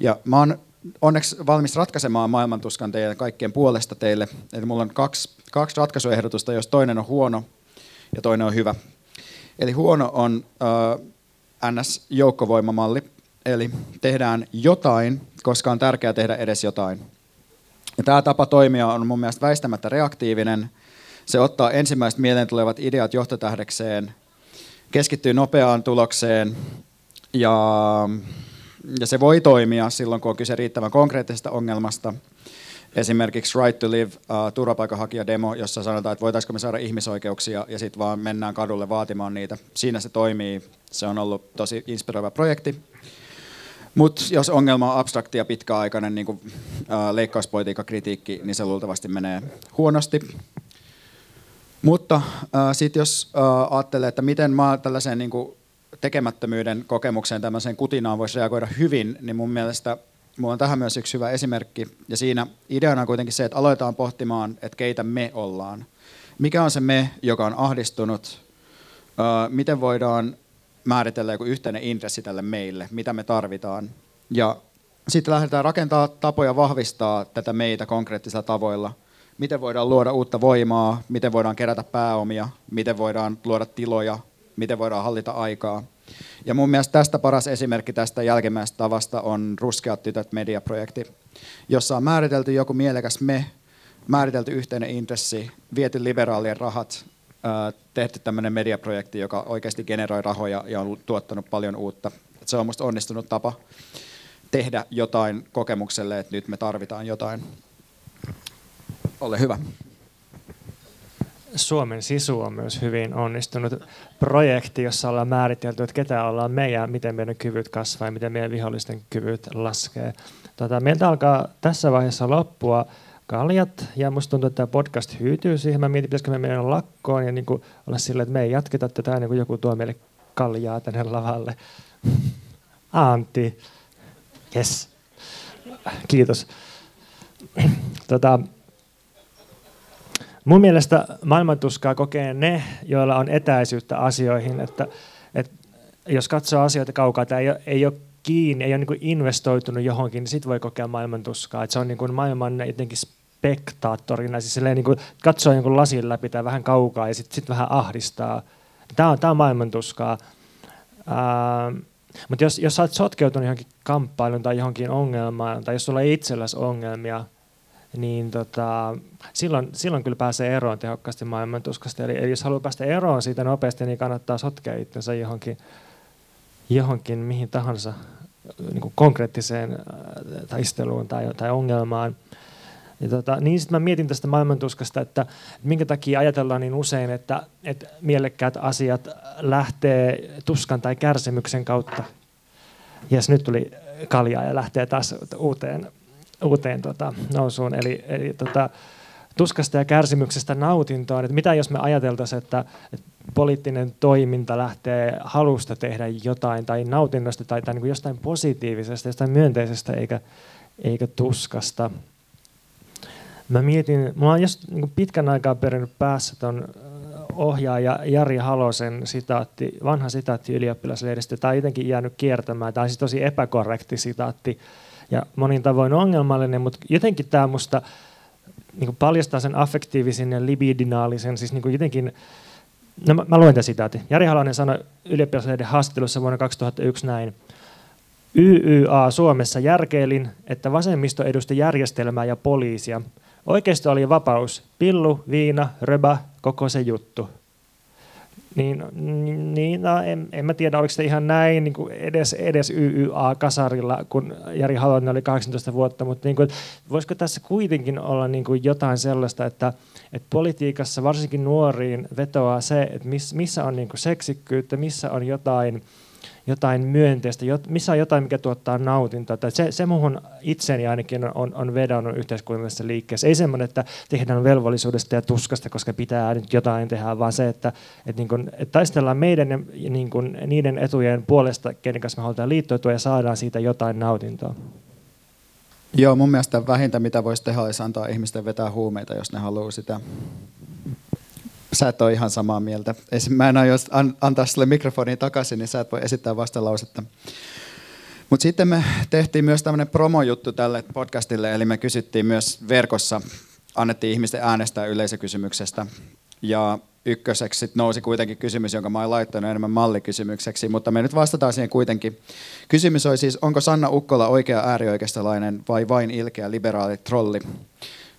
Ja mä oon onneksi valmis ratkaisemaan maailmantuskan teidän kaikkien puolesta teille. Eli mulla on kaksi, kaksi ratkaisuehdotusta, jos toinen on huono ja toinen on hyvä. Eli huono on äh, NS-joukkovoimamalli, Eli tehdään jotain, koska on tärkeää tehdä edes jotain. Ja tämä tapa toimia on mun mielestä väistämättä reaktiivinen. Se ottaa ensimmäiset mieleen tulevat ideat johtotähdekseen, keskittyy nopeaan tulokseen ja, ja se voi toimia silloin, kun on kyse riittävän konkreettisesta ongelmasta. Esimerkiksi Right to Live, uh, turvapaikanhakija-demo, jossa sanotaan, että voitaisiinko me saada ihmisoikeuksia ja sitten vaan mennään kadulle vaatimaan niitä. Siinä se toimii. Se on ollut tosi inspiroiva projekti. Mutta jos ongelma on abstrakti ja pitkäaikainen niin kuin, leikkauspolitiikan kritiikki, niin se luultavasti menee huonosti. Mutta sitten jos äh, ajattelee, että miten mä tällaiseen niin kuin, tekemättömyyden kokemukseen, tämmöiseen kutinaan voisi reagoida hyvin, niin mun mielestä mulla on tähän myös yksi hyvä esimerkki. Ja siinä ideana on kuitenkin se, että aloitetaan pohtimaan, että keitä me ollaan. Mikä on se me, joka on ahdistunut? Miten voidaan määritellä joku yhteinen intressi tälle meille, mitä me tarvitaan. Ja sitten lähdetään rakentaa tapoja vahvistaa tätä meitä konkreettisilla tavoilla. Miten voidaan luoda uutta voimaa, miten voidaan kerätä pääomia, miten voidaan luoda tiloja, miten voidaan hallita aikaa. Ja mun mielestä tästä paras esimerkki tästä jälkimmäisestä tavasta on Ruskeat tytöt mediaprojekti, jossa on määritelty joku mielekäs me, määritelty yhteinen intressi, viety liberaalien rahat tehty tämmöinen mediaprojekti, joka oikeasti generoi rahoja ja on tuottanut paljon uutta. Se on minusta onnistunut tapa tehdä jotain kokemukselle, että nyt me tarvitaan jotain. Ole hyvä. Suomen Sisu on myös hyvin onnistunut projekti, jossa ollaan määritelty, että ketä ollaan me ja miten meidän kyvyt kasvaa ja miten meidän vihollisten kyvyt laskee. Tota, meiltä alkaa tässä vaiheessa loppua kaljat. Ja musta tuntuu, että tämä podcast hyytyy siihen. Mä mietin, pitäisikö me mennä lakkoon ja niin kuin olla silleen, että me ei jatketa tätä ennen kuin joku tuo meille kaljaa tänne lavalle. Antti. Yes. Kiitos. Tota, mun mielestä maailmantuskaa kokee ne, joilla on etäisyyttä asioihin. Että, että jos katsoo asioita kaukaa, tämä ei ole, ei ole kiinni, ei ole niin investoitunut johonkin, niin sitten voi kokea maailmantuskaa. Että se on niin maailman jotenkin spektaattorina, siis niin kuin katsoo jonkun lasin läpi tai vähän kaukaa ja sitten sit vähän ahdistaa. Tämä on, tämä on maailmantuskaa. Ää, mutta jos, jos sä oot sotkeutunut johonkin kamppailuun tai johonkin ongelmaan, tai jos sulla ei itselläsi ongelmia, niin tota, silloin, silloin kyllä pääsee eroon tehokkaasti maailmantuskasta. Eli, eli jos haluaa päästä eroon siitä nopeasti, niin kannattaa sotkea itsensä johonkin, johonkin mihin tahansa niin konkreettiseen taisteluun tai, tai ongelmaan – ja tota, niin sitten mä mietin tästä maailmantuskasta, että, minkä takia ajatellaan niin usein, että, että mielekkäät asiat lähtee tuskan tai kärsimyksen kautta. Ja nyt tuli kaljaa ja lähtee taas uuteen, uuteen tota, nousuun. Eli, eli tota, tuskasta ja kärsimyksestä nautintoon. Että mitä jos me ajateltaisiin, että, että poliittinen toiminta lähtee halusta tehdä jotain tai nautinnosta tai, tai niin kuin jostain positiivisesta, jostain myönteisestä eikä, eikä tuskasta. Mä mietin, mulla on just niin pitkän aikaa perinnyt päässä ton ohjaaja Jari Halosen sitaatti, vanha sitaatti ylioppilaslehdestä. Tämä on jotenkin jäänyt kiertämään. Tämä on siis tosi epäkorrekti sitaatti ja monin tavoin ongelmallinen, mutta jotenkin tämä musta niin paljastaa sen affektiivisen ja libidinaalisen, siis niin jotenkin, no mä, mä luen tämän sitaatti. Jari Halonen sanoi ylioppilaslehden haastattelussa vuonna 2001 näin. YYA Suomessa järkeilin, että vasemmisto edusti järjestelmää ja poliisia – Oikeisto oli vapaus. Pillu, viina, röbä, koko se juttu. Niin, niin no, en, en mä tiedä, oliko se ihan näin niin kuin edes, edes YYA-kasarilla, kun Jari Halonen oli 18 vuotta, mutta niin kuin, voisiko tässä kuitenkin olla niin kuin jotain sellaista, että, että politiikassa varsinkin nuoriin vetoaa se, että miss, missä on niin kuin seksikkyyttä, missä on jotain – jotain myönteistä, missä on jotain, mikä tuottaa nautintoa. Se, se muuhun itseni ainakin on, on vedonnut yhteiskunnallisessa liikkeessä. Ei semmoinen, että tehdään velvollisuudesta ja tuskasta, koska pitää nyt jotain tehdä, vaan se, että, että, niin kuin, että taistellaan meidän niin kuin, niiden etujen puolesta, kenen kanssa me halutaan liittoutua ja saadaan siitä jotain nautintoa. Joo, mun mielestä vähintä mitä voisi tehdä olisi antaa ihmisten vetää huumeita, jos ne haluaa sitä sä et ole ihan samaa mieltä. Mä en aio antaa sille mikrofonia takaisin, niin sä et voi esittää vastalausetta. Mutta sitten me tehtiin myös tämmöinen promojuttu tälle podcastille, eli me kysyttiin myös verkossa, annettiin ihmisten äänestää yleisökysymyksestä. Ja ykköseksi sit nousi kuitenkin kysymys, jonka mä oon laittanut enemmän mallikysymykseksi, mutta me nyt vastataan siihen kuitenkin. Kysymys oli siis, onko Sanna Ukkola oikea äärioikeistolainen vai vain ilkeä liberaali trolli?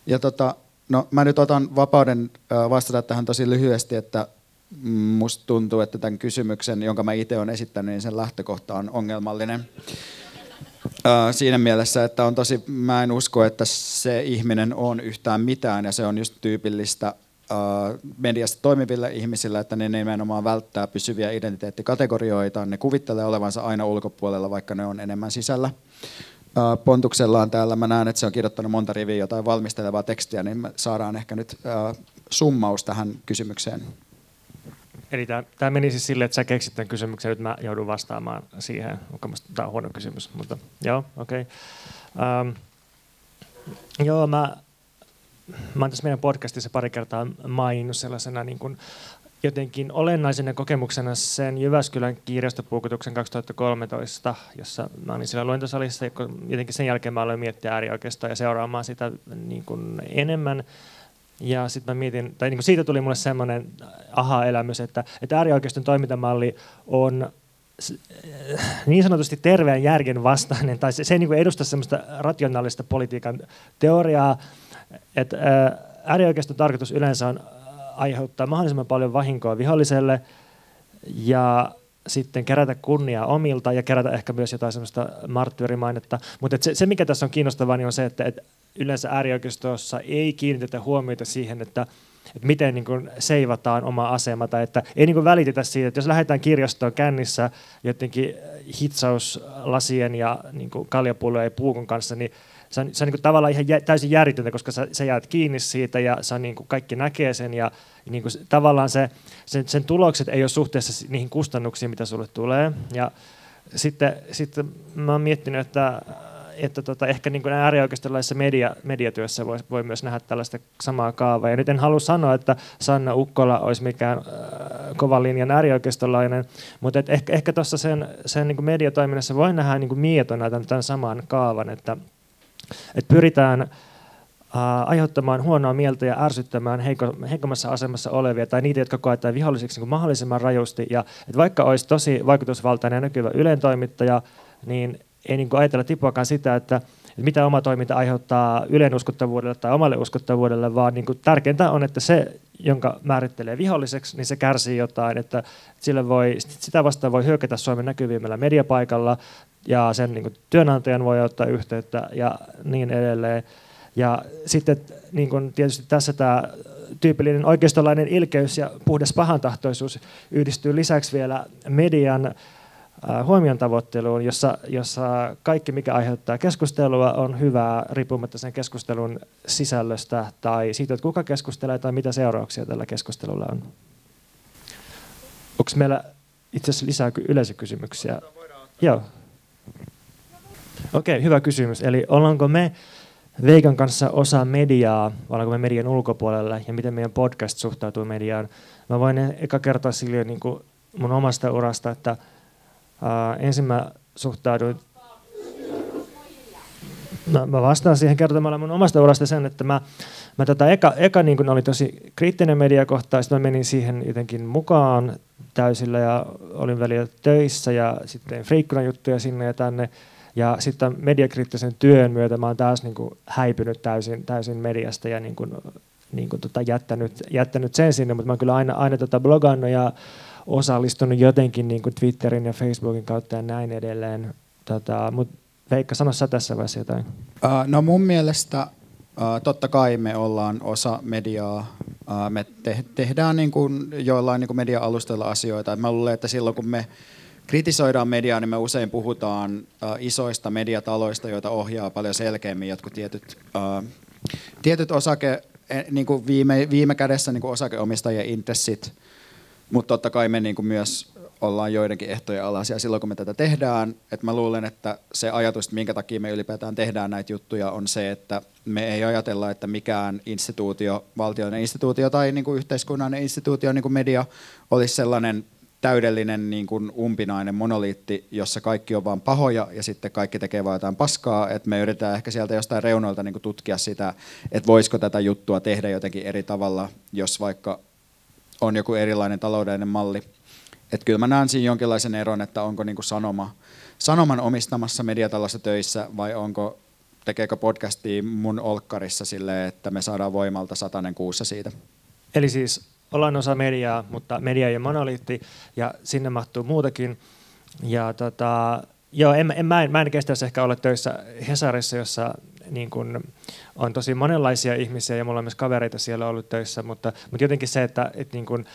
Ja tota, No mä nyt otan vapauden vastata tähän tosi lyhyesti, että musta tuntuu, että tämän kysymyksen, jonka mä itse olen esittänyt, niin sen lähtökohta on ongelmallinen. Siinä mielessä, että on tosi, mä en usko, että se ihminen on yhtään mitään ja se on just tyypillistä mediassa toimiville ihmisille, että ne nimenomaan välttää pysyviä identiteettikategorioita, ne kuvittelee olevansa aina ulkopuolella, vaikka ne on enemmän sisällä. Pontuksellaan täällä. Mä näen, että se on kirjoittanut monta riviä jotain valmistelevaa tekstiä, niin me saadaan ehkä nyt summaus tähän kysymykseen. Eli tämä meni siis silleen, että sä keksit tämän kysymyksen, nyt mä joudun vastaamaan siihen. Tämä on huono kysymys, mutta joo, okei. Okay. Ähm, joo, mä, mä oon tässä meidän podcastissa pari kertaa maininnut sellaisena niin kuin jotenkin olennaisena kokemuksena sen Jyväskylän kirjastopuukotuksen 2013, jossa mä olin siellä luentosalissa, jotenkin sen jälkeen mä aloin miettiä äärioikeistoa ja seuraamaan sitä niin kuin enemmän. Ja sitten mä mietin, tai niin kuin siitä tuli mulle semmoinen aha-elämys, että, että äärioikeiston toimintamalli on niin sanotusti terveen järjen vastainen, tai se, se ei niin kuin edusta semmoista rationaalista politiikan teoriaa, että äärioikeiston tarkoitus yleensä on aiheuttaa mahdollisimman paljon vahinkoa viholliselle ja sitten kerätä kunniaa omilta ja kerätä ehkä myös jotain semmoista marttyyrimainetta. Mutta se, se, mikä tässä on kiinnostavaa, niin on se, että, että yleensä äärioikeistossa ei kiinnitetä huomiota siihen, että, että miten niin kuin seivataan oma asema tai että ei niin kuin välitetä siitä, että jos lähdetään kirjastoon kännissä jotenkin hitsauslasien ja niin kuin kaljapullojen ja puukon kanssa, niin se on, se on niin kuin tavallaan ihan jä, täysin järjetöntä, koska sä, sä jäät kiinni siitä ja sä niin kuin kaikki näkee sen ja niin kuin tavallaan se, sen, sen tulokset ei ole suhteessa niihin kustannuksiin, mitä sulle tulee. Ja sitten, sitten mä oon miettinyt, että että tota, ehkä niin kuin äärioikeistolaisessa media, mediatyössä voi, voi myös nähdä tällaista samaa kaavaa. Ja nyt en halua sanoa, että Sanna Ukkola olisi mikään äh, kovan linjan äärioikeistolainen, mutta et ehkä, ehkä tuossa sen, sen niin kuin mediatoiminnassa voi nähdä niin kuin mietona tämän, tämän saman kaavan, että että pyritään aiheuttamaan huonoa mieltä ja ärsyttämään heiko, heikommassa asemassa olevia tai niitä, jotka koetaan vihollisiksi niin mahdollisimman rajusti. Ja, että vaikka olisi tosi vaikutusvaltainen ja näkyvä Ylen toimittaja, niin ei niin ajatella tipuakaan sitä, että, että mitä oma toiminta aiheuttaa Ylen uskottavuudelle tai omalle uskottavuudelle, vaan niin kuin tärkeintä on, että se, jonka määrittelee viholliseksi, niin se kärsii jotain, että sille voi, sitä vastaan voi hyökätä Suomen näkyvimmällä mediapaikalla ja sen niin kuin, työnantajan voi ottaa yhteyttä ja niin edelleen. Ja sitten niin kuin tietysti tässä tämä tyypillinen oikeistolainen ilkeys ja puhdas pahantahtoisuus yhdistyy lisäksi vielä median huomion tavoitteluun, jossa, jossa kaikki, mikä aiheuttaa keskustelua, on hyvää riippumatta sen keskustelun sisällöstä tai siitä, että kuka keskustelee tai mitä seurauksia tällä keskustelulla on. Onko meillä itse asiassa lisää yleisökysymyksiä? Joo. Okei, okay, hyvä kysymys. Eli ollaanko me Veikan kanssa osa mediaa, ollaanko me median ulkopuolella, ja miten meidän podcast suhtautuu mediaan? Mä voin eka kertoa sille niin kuin mun omasta urasta, että ensin mä suhtauduin Mä, mä vastaan siihen kertomalla mun omasta urasta sen, että mä, mä tota eka, eka niin oli tosi kriittinen media kohtaan, sitten mä menin siihen jotenkin mukaan täysillä ja olin välillä töissä ja sitten friikkuna juttuja sinne ja tänne. Ja sitten mediakriittisen työn myötä mä oon taas niin kuin häipynyt täysin, täysin mediasta ja niin kuin niin kuin, tota, jättänyt, jättänyt sen sinne, mutta mä oon kyllä aina, aina tota, blogannut ja osallistunut jotenkin niin kuin Twitterin ja Facebookin kautta ja näin edelleen. Tota, mutta Veikka, sano sä tässä vaiheessa jotain. Uh, no mun mielestä uh, totta kai me ollaan osa mediaa. Uh, me te- tehdään niin kuin joillain niin kuin media-alustoilla asioita. mä luulen, että silloin kun me kritisoidaan mediaa, niin me usein puhutaan uh, isoista mediataloista, joita ohjaa paljon selkeämmin jotkut tietyt, uh, tietyt osake, eh, niin kuin viime, viime kädessä niin kuin osakeomistajien intressit, mutta totta kai me niin kuin myös ollaan joidenkin ehtojen alaisia silloin, kun me tätä tehdään. Et mä luulen, että se ajatus, että minkä takia me ylipäätään tehdään näitä juttuja, on se, että me ei ajatella, että mikään instituutio, valtiollinen instituutio tai niin kuin yhteiskunnallinen instituutio, niin kuin media, olisi sellainen täydellinen niin kuin umpinainen monoliitti, jossa kaikki on vain pahoja ja sitten kaikki tekee vain jotain paskaa. Et me yritetään ehkä sieltä jostain reunoilta niin kuin tutkia sitä, että voisiko tätä juttua tehdä jotenkin eri tavalla, jos vaikka on joku erilainen taloudellinen malli. Että kyllä mä näen siinä jonkinlaisen eron, että onko niin kuin sanoma, sanoman omistamassa mediatalossa töissä vai onko tekeekö podcastia mun olkkarissa silleen, että me saadaan voimalta satanen kuussa siitä. Eli siis ollaan osa mediaa, mutta media ei ole monoliitti ja sinne mahtuu muutakin. Ja tota, joo, en, en, mä, en, mä en kestäisi ehkä olla töissä Hesarissa, jossa niin kun, on tosi monenlaisia ihmisiä ja mulla on myös kavereita siellä ollut töissä, mutta, mutta jotenkin se, että, että niin kun,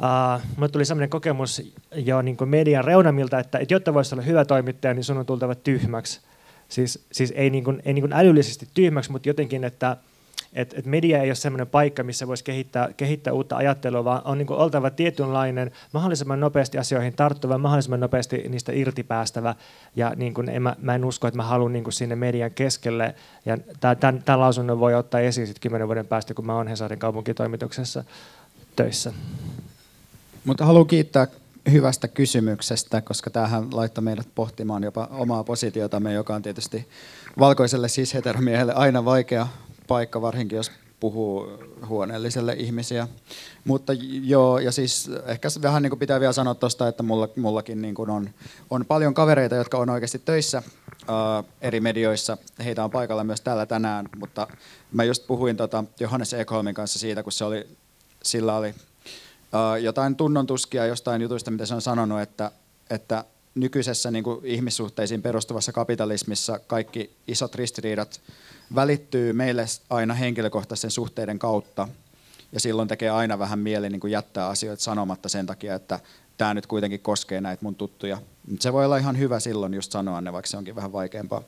Uh, mulle tuli sellainen kokemus jo niin median reunamilta, että, että jotta voisi olla hyvä toimittaja, niin sun on tultava tyhmäksi. Siis, siis ei, niin kuin, ei niin kuin älyllisesti tyhmäksi, mutta jotenkin, että et, et media ei ole sellainen paikka, missä voisi kehittää, kehittää uutta ajattelua, vaan on niin oltava tietynlainen, mahdollisimman nopeasti asioihin tarttuva, mahdollisimman nopeasti niistä irtipäästävä. Ja niin kuin en, mä, mä en usko, että mä haluan niin sinne median keskelle. Ja tämän, tämän lausunnon voi ottaa esiin sitten kymmenen vuoden päästä, kun mä oon Hesarin kaupunkitoimituksessa töissä. Mutta haluan kiittää hyvästä kysymyksestä, koska tämähän laittoi meidät pohtimaan jopa omaa positiotamme, joka on tietysti valkoiselle siis heteromiehelle aina vaikea paikka, varsinkin jos puhuu huoneelliselle ihmisiä. Mutta joo, ja siis ehkä vähän niin kuin pitää vielä sanoa tuosta, että mulla, mullakin niin kuin on, on paljon kavereita, jotka on oikeasti töissä uh, eri medioissa. Heitä on paikalla myös täällä tänään, mutta mä just puhuin tota Johannes Ekholmin kanssa siitä, kun se oli, sillä oli jotain tunnontuskia jostain jutuista, mitä se on sanonut, että, että nykyisessä niin kuin ihmissuhteisiin perustuvassa kapitalismissa kaikki isot ristiriidat välittyy meille aina henkilökohtaisen suhteiden kautta. Ja silloin tekee aina vähän mieli niin kuin jättää asioita sanomatta sen takia, että tämä nyt kuitenkin koskee näitä mun tuttuja. Se voi olla ihan hyvä silloin just sanoa ne, vaikka se onkin vähän vaikeampaa.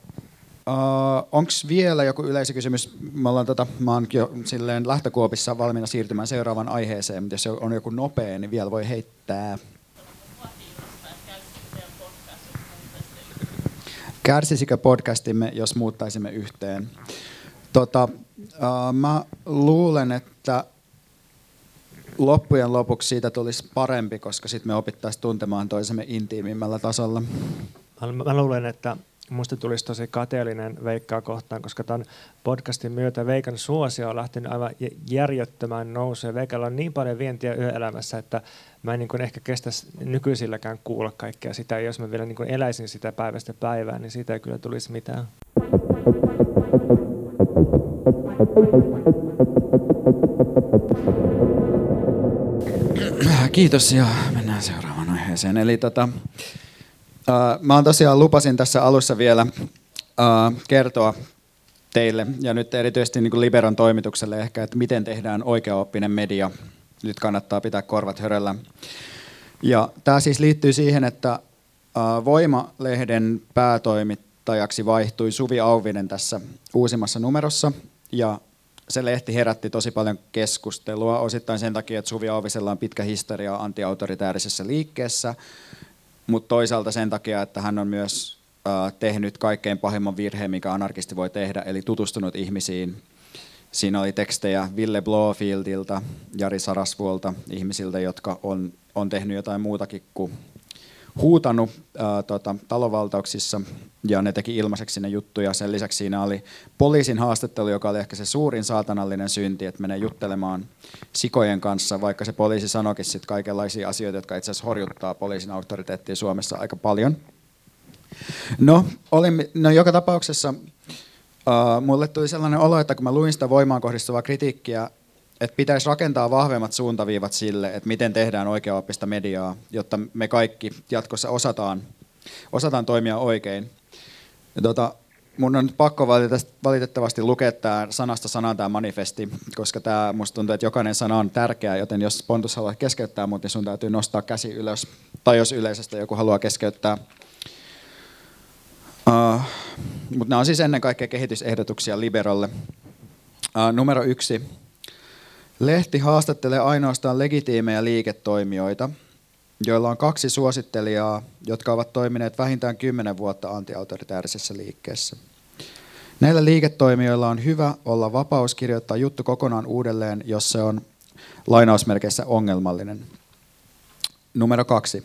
Uh, Onko vielä joku yleisökysymys? Me ollaan tota, mä oon jo silleen lähtökuopissa valmiina siirtymään seuraavaan aiheeseen, mutta jos on joku nopea, niin vielä voi heittää. Kärsisikö podcastimme, jos muuttaisimme yhteen? Tota, uh, mä luulen, että loppujen lopuksi siitä tulisi parempi, koska sitten me opittaisiin tuntemaan toisemme intiimimmällä tasolla. Mä luulen, että Musta tulisi tosi kateellinen Veikkaa kohtaan, koska tämän podcastin myötä Veikan suosio on lähtenyt aivan järjöttömään nousuun. Veikalla on niin paljon vientiä yöelämässä, että mä en niin kuin ehkä kestäisi nykyisilläkään kuulla kaikkea sitä. Jos mä vielä niin kuin eläisin sitä päivästä päivään, niin siitä ei kyllä tulisi mitään. Kiitos ja mennään seuraavaan aiheeseen. Eli tota, Uh, mä tosiaan lupasin tässä alussa vielä uh, kertoa teille ja nyt erityisesti niin kuin Liberan toimitukselle ehkä, että miten tehdään oikeaoppinen media. Nyt kannattaa pitää korvat höröllä. Ja tämä siis liittyy siihen, että uh, Voima-lehden päätoimittajaksi vaihtui Suvi Auvinen tässä uusimmassa numerossa ja se lehti herätti tosi paljon keskustelua, osittain sen takia, että Suvi Auvisella on pitkä historia antiautoritäärisessä liikkeessä, mutta toisaalta sen takia, että hän on myös äh, tehnyt kaikkein pahimman virheen, mikä anarkisti voi tehdä, eli tutustunut ihmisiin. Siinä oli tekstejä Ville Blofieldilta, Jari Sarasvuolta, ihmisiltä, jotka on, on tehnyt jotain muutakin kuin huutanut ää, tota, talovaltauksissa ja ne teki ilmaiseksi ne juttuja. Sen lisäksi siinä oli poliisin haastattelu, joka oli ehkä se suurin saatanallinen synti, että menee juttelemaan sikojen kanssa, vaikka se poliisi sanoikin sitten kaikenlaisia asioita, jotka itse asiassa horjuttaa poliisin auktoriteettia Suomessa aika paljon. No, olin, no joka tapauksessa uh, mulle tuli sellainen olo, että kun mä luin sitä voimaan kohdistuvaa kritiikkiä, että pitäisi rakentaa vahvemmat suuntaviivat sille, että miten tehdään oikeaoppista mediaa, jotta me kaikki jatkossa osataan, osataan toimia oikein. Ja tota, mun on nyt pakko valitettavasti lukea tämä sanasta sanaan tämä manifesti, koska tämä, musta tuntuu, että jokainen sana on tärkeä, joten jos Pontus haluaa keskeyttää mut, niin sun täytyy nostaa käsi ylös, tai jos yleisesti joku haluaa keskeyttää. Uh, mutta nämä on siis ennen kaikkea kehitysehdotuksia Liberalle. Uh, numero yksi. Lehti haastattelee ainoastaan legitiimejä liiketoimijoita, joilla on kaksi suosittelijaa, jotka ovat toimineet vähintään 10 vuotta antiautoritäärisessä liikkeessä. Näillä liiketoimijoilla on hyvä olla vapaus kirjoittaa juttu kokonaan uudelleen, jos se on lainausmerkeissä ongelmallinen. Numero kaksi.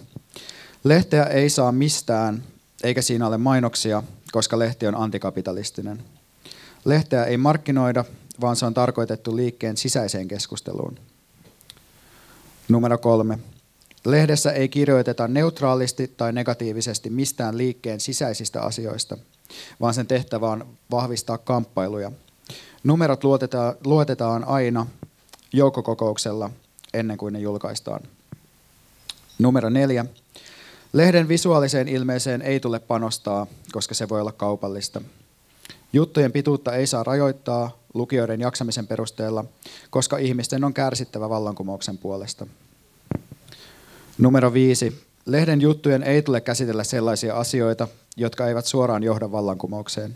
Lehteä ei saa mistään, eikä siinä ole mainoksia, koska lehti on antikapitalistinen. Lehteä ei markkinoida, vaan se on tarkoitettu liikkeen sisäiseen keskusteluun. Numero kolme. Lehdessä ei kirjoiteta neutraalisti tai negatiivisesti mistään liikkeen sisäisistä asioista, vaan sen tehtävä on vahvistaa kamppailuja. Numerot luotetaan, luotetaan aina joukkokokouksella ennen kuin ne julkaistaan. Numero neljä. Lehden visuaaliseen ilmeeseen ei tule panostaa, koska se voi olla kaupallista. Juttujen pituutta ei saa rajoittaa lukijoiden jaksamisen perusteella, koska ihmisten on kärsittävä vallankumouksen puolesta. Numero viisi. Lehden juttujen ei tule käsitellä sellaisia asioita, jotka eivät suoraan johda vallankumoukseen.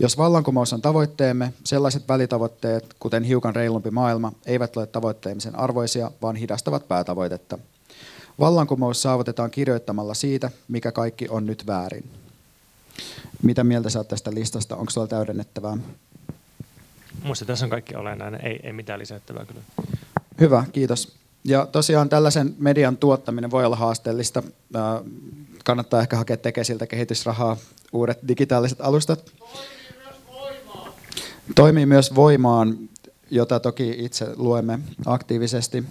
Jos vallankumous on tavoitteemme, sellaiset välitavoitteet, kuten hiukan reilumpi maailma, eivät ole tavoitteemisen arvoisia, vaan hidastavat päätavoitetta. Vallankumous saavutetaan kirjoittamalla siitä, mikä kaikki on nyt väärin. Mitä mieltä saat tästä listasta? Onko sulla täydennettävää? Minusta tässä on kaikki olennainen, ei, ei mitään lisättävää kyllä. Hyvä, kiitos. Ja tosiaan tällaisen median tuottaminen voi olla haasteellista. Kannattaa ehkä hakea Tekesiltä kehitysrahaa, uudet digitaaliset alustat. Toimii myös voimaan. Jota toki itse luemme aktiivisesti.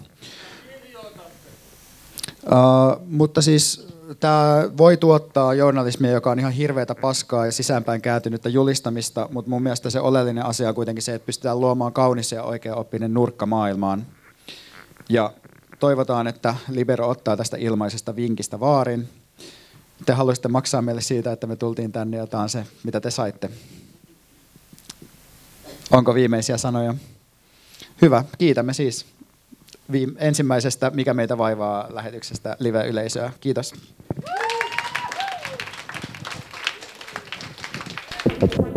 Uh, mutta siis tämä voi tuottaa journalismia, joka on ihan hirveätä paskaa ja sisäänpäin kääntynyttä julistamista, mutta mun mielestä se oleellinen asia on kuitenkin se, että pystytään luomaan kaunis ja oikea oppinen nurkka maailmaan. Ja toivotaan, että Libero ottaa tästä ilmaisesta vinkistä vaarin. Te haluaisitte maksaa meille siitä, että me tultiin tänne ja tämä on se, mitä te saitte. Onko viimeisiä sanoja? Hyvä, kiitämme siis viime, ensimmäisestä Mikä meitä vaivaa lähetyksestä live-yleisöä. Kiitos. Thank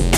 you.